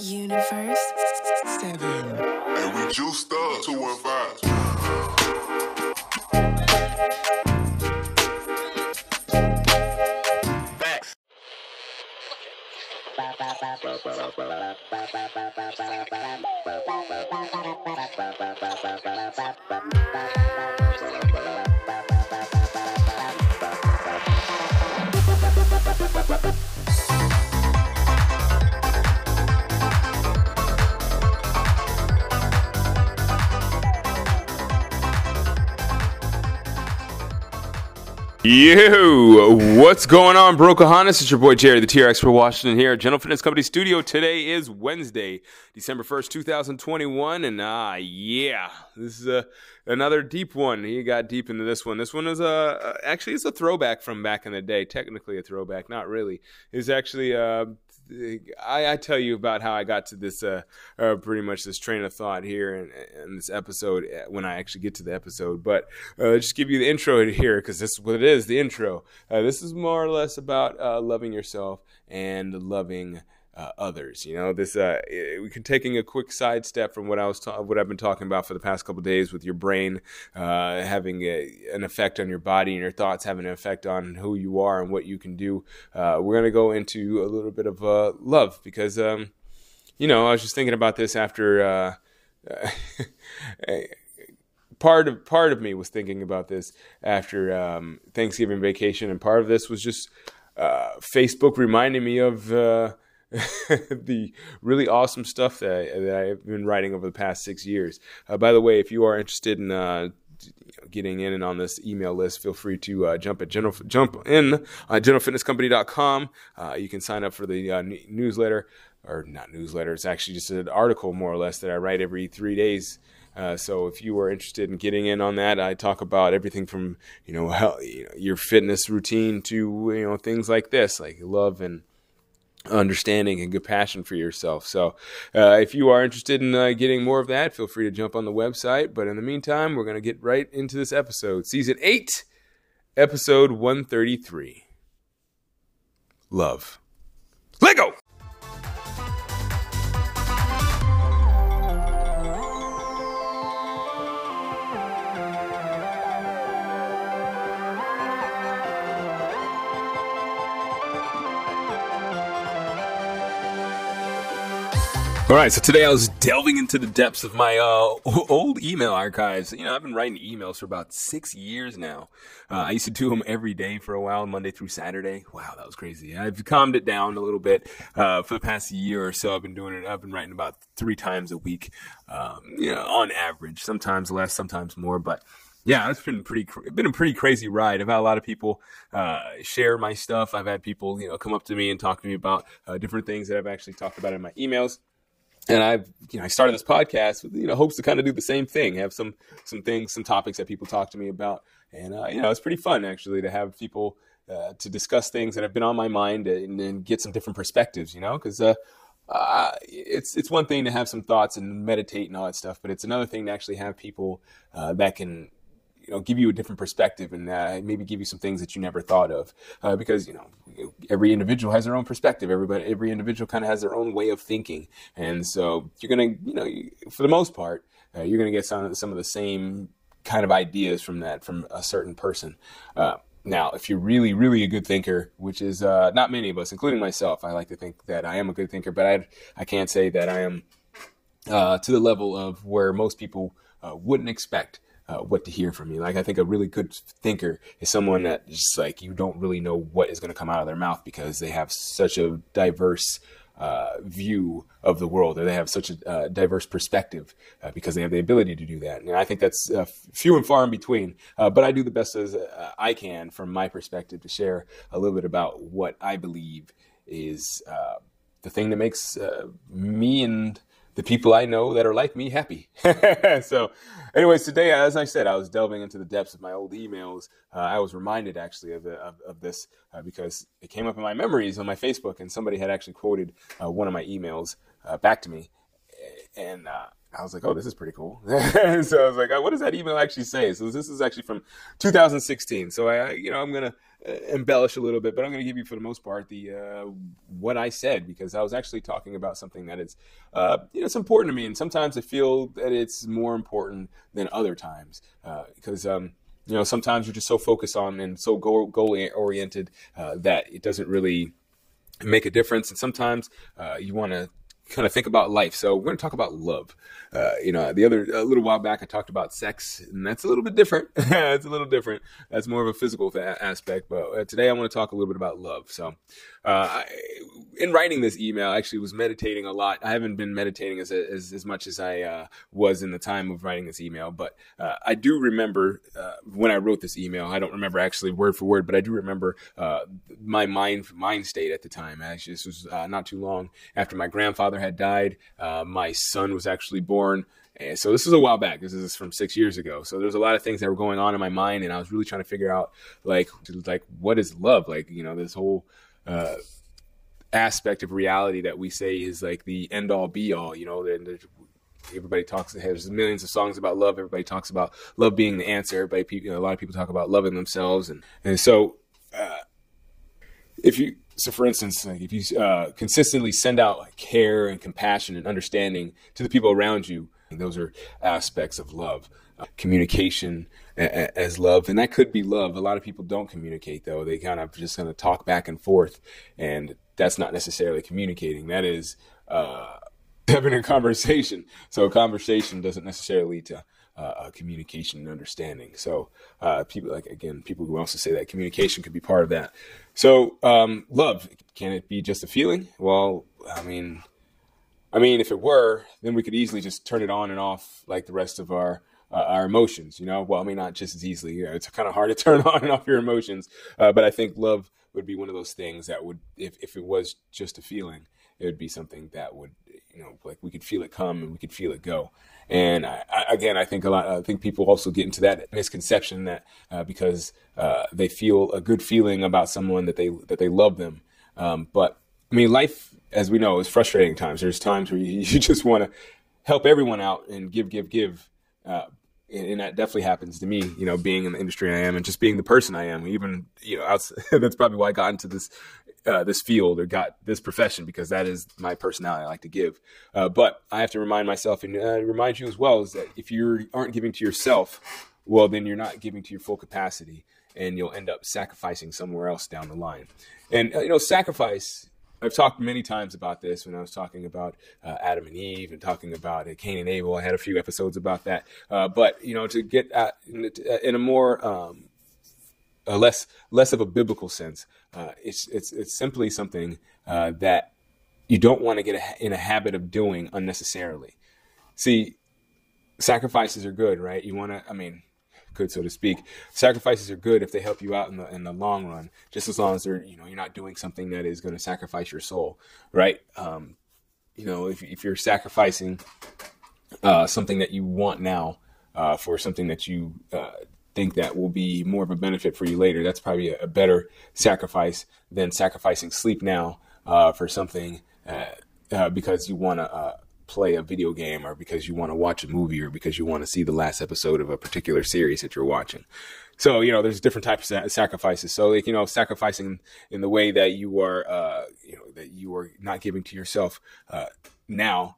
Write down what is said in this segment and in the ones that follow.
Universe 7. And we juiced up 215. Facts. Yo, what's going on, Brokahanas? It's your boy Jerry, the TRX for Washington here at General Fitness Company Studio. Today is Wednesday, December 1st, 2021, and ah, yeah, this is a, another deep one. He got deep into this one. This one is a, actually, it's a throwback from back in the day. Technically a throwback, not really. It's actually, uh, I, I tell you about how I got to this, uh, uh, pretty much this train of thought here in, in this episode uh, when I actually get to the episode. But uh, just give you the intro here because this is what it is the intro. Uh, this is more or less about uh, loving yourself and loving. Uh, others, you know, this uh, we can taking a quick sidestep from what I was ta- what I've been talking about for the past couple days with your brain uh, having a, an effect on your body and your thoughts having an effect on who you are and what you can do. Uh, we're gonna go into a little bit of uh, love because, um, you know, I was just thinking about this after. Uh, part of part of me was thinking about this after um, Thanksgiving vacation, and part of this was just uh, Facebook reminding me of uh, the really awesome stuff that I, that I've been writing over the past six years. Uh, by the way, if you are interested in uh, getting in and on this email list, feel free to uh, jump at general jump in on generalfitnesscompany.com. Uh, you can sign up for the uh, n- newsletter or not newsletter. It's actually just an article more or less that I write every three days. Uh, so if you are interested in getting in on that, I talk about everything from you know, how, you know your fitness routine to you know things like this, like love and understanding and compassion for yourself. So, uh, if you are interested in uh, getting more of that, feel free to jump on the website. But in the meantime, we're going to get right into this episode, season eight, episode one thirty three. Love. Lego. All right, so today I was delving into the depths of my uh, old email archives. You know, I've been writing emails for about six years now. Uh, I used to do them every day for a while, Monday through Saturday. Wow, that was crazy. I've calmed it down a little bit uh, for the past year or so. I've been doing it. I've been writing about three times a week, um, you know, on average. Sometimes less, sometimes more, but yeah, it's been pretty, been a pretty crazy ride. I've had a lot of people, uh, share my stuff. I've had people, you know, come up to me and talk to me about, uh, different things that I've actually talked about in my emails. And I've, you know, I started this podcast with, you know, hopes to kind of do the same thing, have some, some things, some topics that people talk to me about. And, uh, you know, it's pretty fun actually to have people, uh, to discuss things that have been on my mind and, and get some different perspectives, you know, cause, uh, uh, it's it's one thing to have some thoughts and meditate and all that stuff, but it's another thing to actually have people uh, that can you know give you a different perspective and uh, maybe give you some things that you never thought of uh, because you know every individual has their own perspective. Everybody every individual kind of has their own way of thinking. And so you're gonna you know for the most part uh, you're gonna get some some of the same kind of ideas from that from a certain person. Uh, now, if you're really, really a good thinker, which is uh, not many of us, including myself, I like to think that I am a good thinker, but I, I can't say that I am uh, to the level of where most people uh, wouldn't expect uh, what to hear from me. Like I think a really good thinker is someone that just like you don't really know what is going to come out of their mouth because they have such a diverse uh, view of the world, or they have such a uh, diverse perspective uh, because they have the ability to do that. And I think that's uh, few and far in between. Uh, but I do the best as uh, I can from my perspective to share a little bit about what I believe is the thing that makes me and the people I know that are like me happy. so, anyways, today, as I said, I was delving into the depths of my old emails. Uh, I was reminded actually of, the, of, of this uh, because it came up in my memories on my Facebook, and somebody had actually quoted uh, one of my emails uh, back to me, and uh, I was like, "Oh, this is pretty cool." so I was like, "What does that email actually say?" So this is actually from 2016. So I, you know, I'm gonna embellish a little bit, but I'm going to give you for the most part the uh, what I said because I was actually talking about something that is, uh, you know, it's important to me, and sometimes I feel that it's more important than other times uh, because. Um, you know, sometimes you're just so focused on and so goal goal oriented uh, that it doesn't really make a difference. And sometimes uh, you want to kind of think about life. So we're going to talk about love. Uh, you know, the other a little while back I talked about sex, and that's a little bit different. it's a little different. That's more of a physical aspect. But uh, today I want to talk a little bit about love. So, uh, I, in writing this email, I actually was meditating a lot. I haven't been meditating as as, as much as I uh, was in the time of writing this email, but uh, I do remember uh, when I wrote this email. I don't remember actually word for word, but I do remember my mind mind state at the time. Actually, this was not too long after my grandfather had died. my son was actually born. And so this is a while back. This is from six years ago. So there's a lot of things that were going on in my mind, and I was really trying to figure out like like what is love? Like you know this whole uh, aspect of reality that we say is like the end all be all. You know, and everybody talks. There's millions of songs about love. Everybody talks about love being the answer. Everybody, you know, a lot of people talk about loving themselves, and and so uh, if you so for instance like if you uh, consistently send out like care and compassion and understanding to the people around you those are aspects of love. Uh, communication a- as love and that could be love. A lot of people don't communicate though. They kind of just kind of talk back and forth and that's not necessarily communicating. That is uh, having a conversation. So a conversation doesn't necessarily lead to uh, communication and understanding. So uh, people like again, people who also say that communication could be part of that. So um, love can it be just a feeling? Well, I mean, I mean, if it were, then we could easily just turn it on and off like the rest of our uh, our emotions. You know, well, I mean, not just as easily. You know, it's kind of hard to turn on and off your emotions, uh, but I think love would be one of those things that would, if if it was just a feeling, it would be something that would, you know, like we could feel it come and we could feel it go. And I, I, again, I think a lot. I think people also get into that misconception that uh, because uh, they feel a good feeling about someone that they that they love them. Um, but I mean, life, as we know, is frustrating times. There's times where you, you just want to help everyone out and give, give, give. Uh, and, that definitely happens to me. You know, being in the industry I am, and just being the person I am. Even you know, that's probably why I got into this uh, this field or got this profession because that is my personality. I like to give, uh, but I have to remind myself and uh, remind you as well is that if you aren't giving to yourself, well, then you're not giving to your full capacity, and you'll end up sacrificing somewhere else down the line. And uh, you know, sacrifice. I've talked many times about this when I was talking about uh, Adam and Eve and talking about uh, Cain and Abel. I had a few episodes about that, but you know, to get at, in a more um, a less less of a biblical sense. Uh, it's it's it's simply something uh, that you don't want to get a, in a habit of doing unnecessarily. See, sacrifices are good, right? You want to, I mean, good so to speak. Sacrifices are good if they help you out in the in the long run, just as long as they're you know you're not doing something that is going to sacrifice your soul, right? Um, you know, if if you're sacrificing uh, something that you want now uh, for something that you uh, think that will be more of a benefit for you later. That's probably a, a better sacrifice than sacrificing sleep now uh, for something uh, uh, because you want to play a video game or because you want to watch a movie or because you want to see the last episode of a particular series that you're watching. So, you know, there's different types of sacrifices. So, like, you know, sacrificing in the way that you are, uh, you know, that you are not giving to yourself uh, now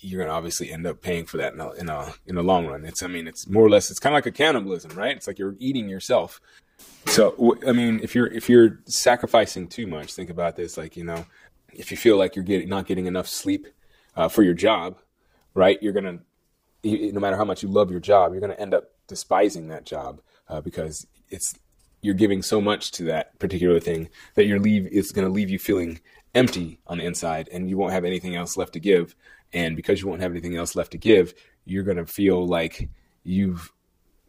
you're going to obviously end up paying for that in a, in a in the long run. It's I mean it's more or less it's kind of like a cannibalism, right? It's like you're eating yourself. So I mean, if you're if you're sacrificing too much, think about this. Like you know, if you feel like you're getting not getting enough sleep uh, for your job, right? You're gonna no matter how much you love your job, you're gonna end up despising that job uh, because it's you're giving so much to that particular thing that your leave is to leave you feeling empty on the inside and you won't have anything else left to give and because you won't have anything else left to give, you're to feel like you've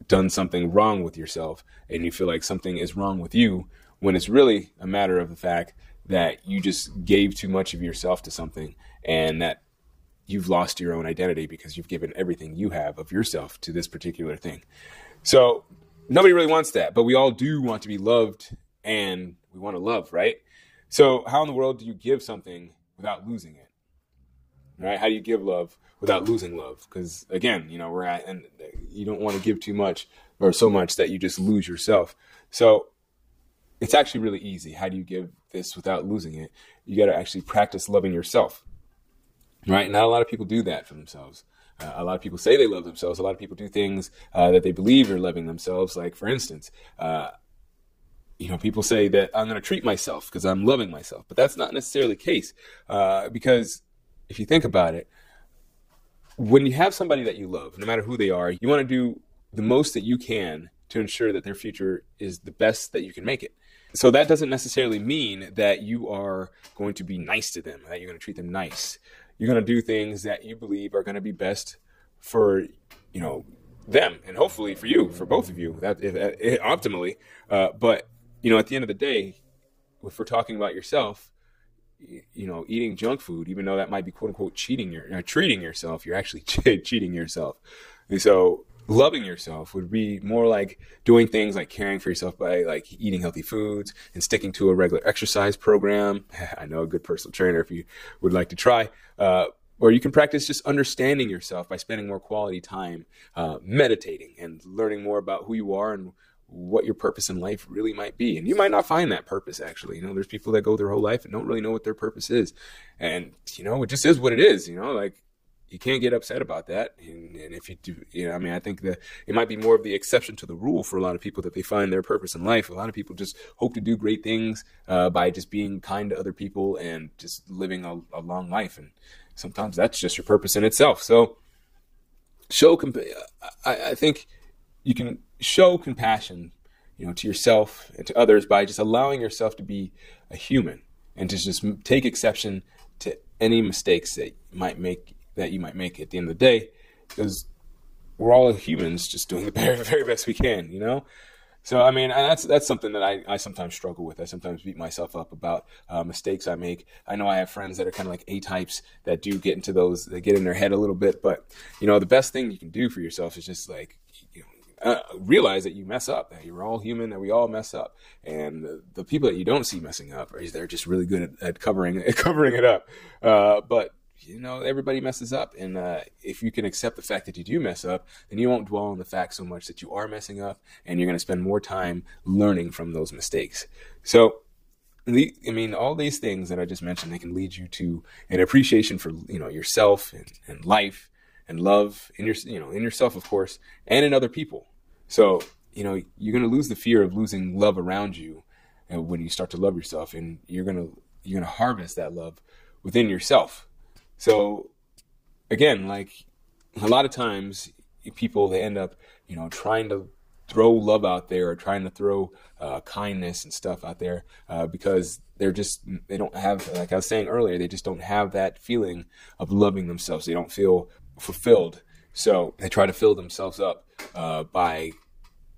done something wrong with yourself and you feel like something is wrong with you when it's really a matter of the fact that you just gave too much of yourself to something and that you've lost your own identity because you've given everything you have of yourself to this particular thing. So nobody really wants that, but we all do want to be loved and we want to love, right? So how in the world do you give something without losing it? right? How do you give love without losing love? Because again, you know, we're at, and you don't want to give too much or so much that you just lose yourself. So it's actually really easy. How do you give this without losing it? You got to actually practice loving yourself. Right? Not a lot of people do that for themselves. Uh, a lot of people say they love themselves. A lot of people do things uh, that they believe are loving themselves. Like, for instance, uh, you know, people say that I'm going to treat myself because I'm loving myself, but that's not necessarily the case. Uh, because if you think about it, when you have somebody that you love, no matter who they are, you want to do the most that you can to ensure that their future is the best that you can make it. So that doesn't necessarily mean that you are going to be nice to them, that you're going to treat them nice. You're going to do things that you believe are going to be best for, you know, them and hopefully for you, for both of you, that if, if, optimally. Uh, but you know, at the end of the day, if we're talking about yourself, you know, eating junk food, even though that might be quote unquote cheating your uh, treating yourself, you're actually cheating yourself. And so loving yourself would be more like doing things like caring for yourself by like eating healthy foods and sticking to a regular exercise program. I know a good personal trainer if you would like to try. Uh, or you can practice just understanding yourself by spending more quality time uh, meditating and learning more about who you are and what your purpose in life really might be. And you might not find that purpose actually. You know, there's people that go their whole life and don't really know what their purpose is. And, you know, it just is what it is, you know, like you can't get upset about that. And, and, if you do, you know, I mean, I think that it might be more of the exception to the rule for a lot of people that they find their purpose in life. A lot of people just hope to do great things uh, by just being kind to other people and just living a, a, long life. And sometimes that's just your purpose in itself. So show, comp- I, I think you can show compassion, you know, to yourself and to others by just allowing yourself to be a human and to just take exception to any mistakes that might make that you might make at the end of the day because we're all humans just doing the very, very best we can, you know? So I mean, that's that's something that I, I sometimes struggle with. I sometimes beat myself up about uh, mistakes I make. I know I have friends that are kind of like A types that do get into those, they get in their head a little bit. But you know, the best thing you can do for yourself is just like you know, uh, realize that you mess up, that you're all human, that we all mess up, and the, the people that you don't see messing up, are they're just really good at, at covering at covering it up. Uh, but you know, everybody messes up, and uh, if you can accept the fact that you do mess up, then you won't dwell on the fact so much that you are messing up, and you're going to spend more time learning from those mistakes. So. I mean, all these things that I just mentioned, they can lead you to an appreciation for, you know, yourself and, and life and love in your you know in yourself of course and in other people so you know you're going to lose the fear of losing love around you when you start to love yourself and you're going to you're going to harvest that love within yourself so again like a lot of times people they end up you know trying to throw love out there or trying to throw uh, kindness and stuff out there uh, because they're just they don't have like i was saying earlier they just don't have that feeling of loving themselves they don't feel fulfilled. So they try to fill themselves up uh, by,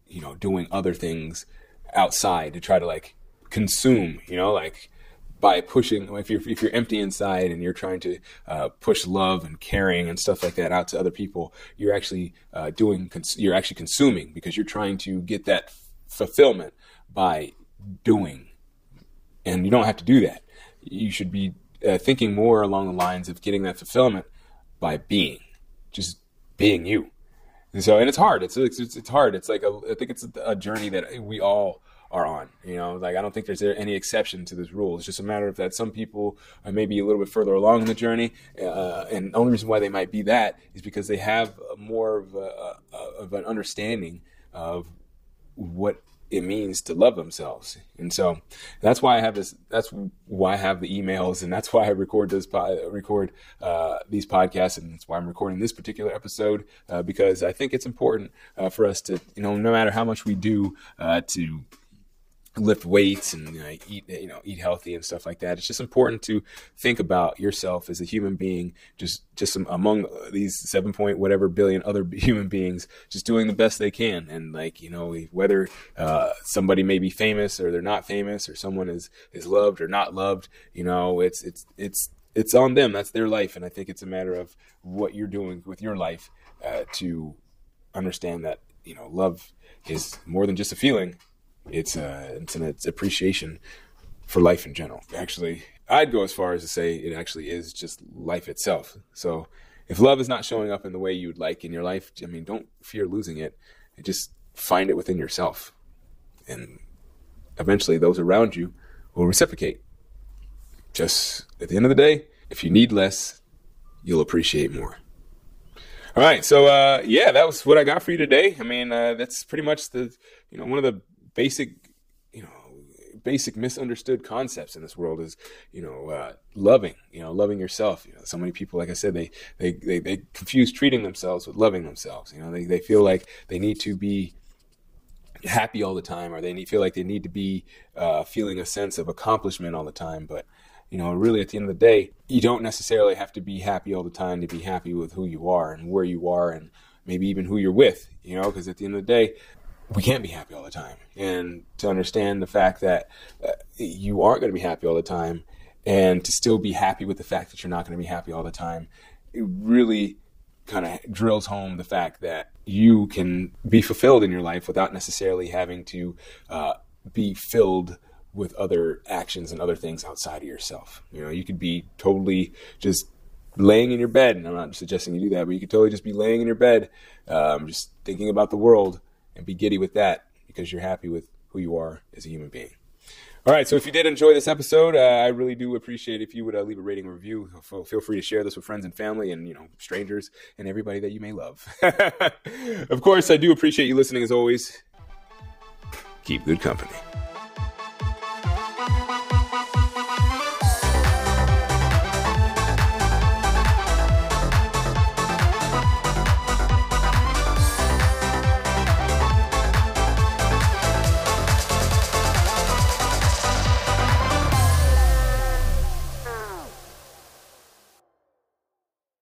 you know, doing other things outside to try to like consume, you know, like by pushing if you're if you're empty inside and you're trying to uh, push love and caring and stuff like that out to other people, you're actually uh, doing cons- you're actually consuming because you're trying to get that fulfillment by doing, and you don't have to do that. You should be uh, thinking more along the lines of getting that fulfillment by being just being you. And so, and it's hard. It's it's it's hard. It's like a, I think it's a journey that we all are on. You know, like I don't think there's any exception to this rule. It's just a matter of that some people are maybe a little bit further along in the journey, uh, and the only reason why they might be that is because they have more of a, of an understanding of what it means to love themselves. And so that's why I have this. That's why I have the emails, and that's why I record this record uh, these podcasts, and that's why I'm recording this particular episode uh, because I think it's important uh, for us to, you know, no matter how much we do uh, to lift weights and you know, eat you know eat healthy and stuff like that. It's just important to think about yourself as a human being just just among these 7 point whatever billion other human beings just doing the best they can. And like you know whether uh, somebody may be famous or they're not famous or someone is is loved or not loved you know it's it's it's it's on them. That's their life. And i think it's a matter of what you're doing with your life uh, to understand that you know love is more than just a feeling it's a it's an it's appreciation for life in general. Actually, I'd go as far as to say it actually is just life itself. So if love is not showing up in the way you would like in your life, I mean, don't fear losing it. Just find it within yourself, and eventually those around you will reciprocate. Just at the end of the day, if you need less, you'll appreciate more. All right, so uh, yeah, that was what I got for you today. I mean, uh, that's pretty much the you know one of the basic you know basic misunderstood concepts in this world is you know uh, loving you know loving yourself. You know so many people like i said they, they they they confuse treating themselves with loving themselves. You know they, they feel like they need to be happy all the time or they need, feel like they need to be uh, feeling a sense of accomplishment all the time. But you know really at the end of the day you don't necessarily have to be happy all the time to be happy with who you are and where you are and maybe even who you're with you know because at the end of the day we can't be happy all the time and to understand the fact that uh, you aren't going to be happy all the time and to still be happy with the fact that you're not going to be happy all the time it really kind of drills home the fact that you can be fulfilled in your life without necessarily having to uh, be filled with other actions and other things outside of yourself. You know, you could be totally just laying in your bed, and I'm not suggesting you do that, but you could totally just be laying in your bed, um, just thinking about the world and be giddy with that because you're happy with who you are as a human being. All right, so if you did enjoy this episode, uh, I really do appreciate if you would uh, leave a rating review. Feel free to share this with friends and family and, you know, strangers and everybody that you may love. of course, I do appreciate you listening as always. Keep good company.